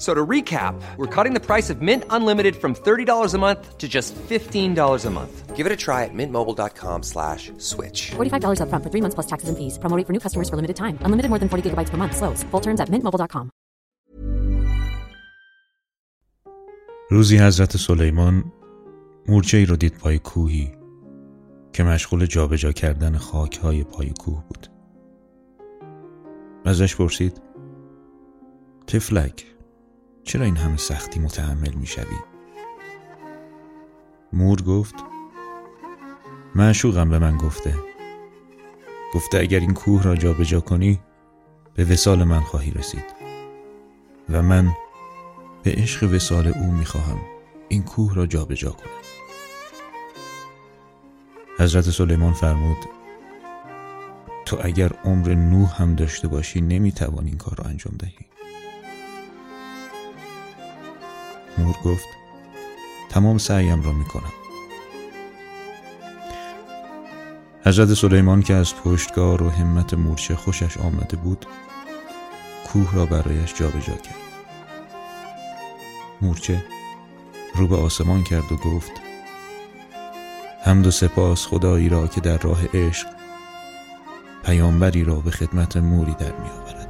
So to recap, we're cutting the price of Mint Unlimited from $30 a month to just $15 a month. Give it a try at mintmobile.com slash switch. $45 upfront for three months plus taxes and fees. Promo rate for new customers for limited time. Unlimited more than 40 gigabytes per month. Slows. Full terms at mintmobile.com. روزی حضرت سلیمان مورچه ای رو دید پای کوهی که مشغول جابجا کردن خاک های پای کوه بود. ازش پرسید تفلک چرا این همه سختی متحمل می‌شوی؟ مور گفت معشوقم به من گفته. گفته اگر این کوه را جابجا کنی به وسال من خواهی رسید. و من به عشق وسال او می‌خواهم این کوه را جابجا کنم. حضرت سلیمان فرمود تو اگر عمر نوح هم داشته باشی نمی‌توانی این کار را انجام دهی. مور گفت تمام سعیم را می‌کنم. حضرت سلیمان که از پشتگار و همت مورچه خوشش آمده بود کوه را برایش جابجا کرد. مورچه رو به آسمان کرد و گفت حمد و سپاس خدایی را که در راه عشق پیامبری را به خدمت موری در میآورد.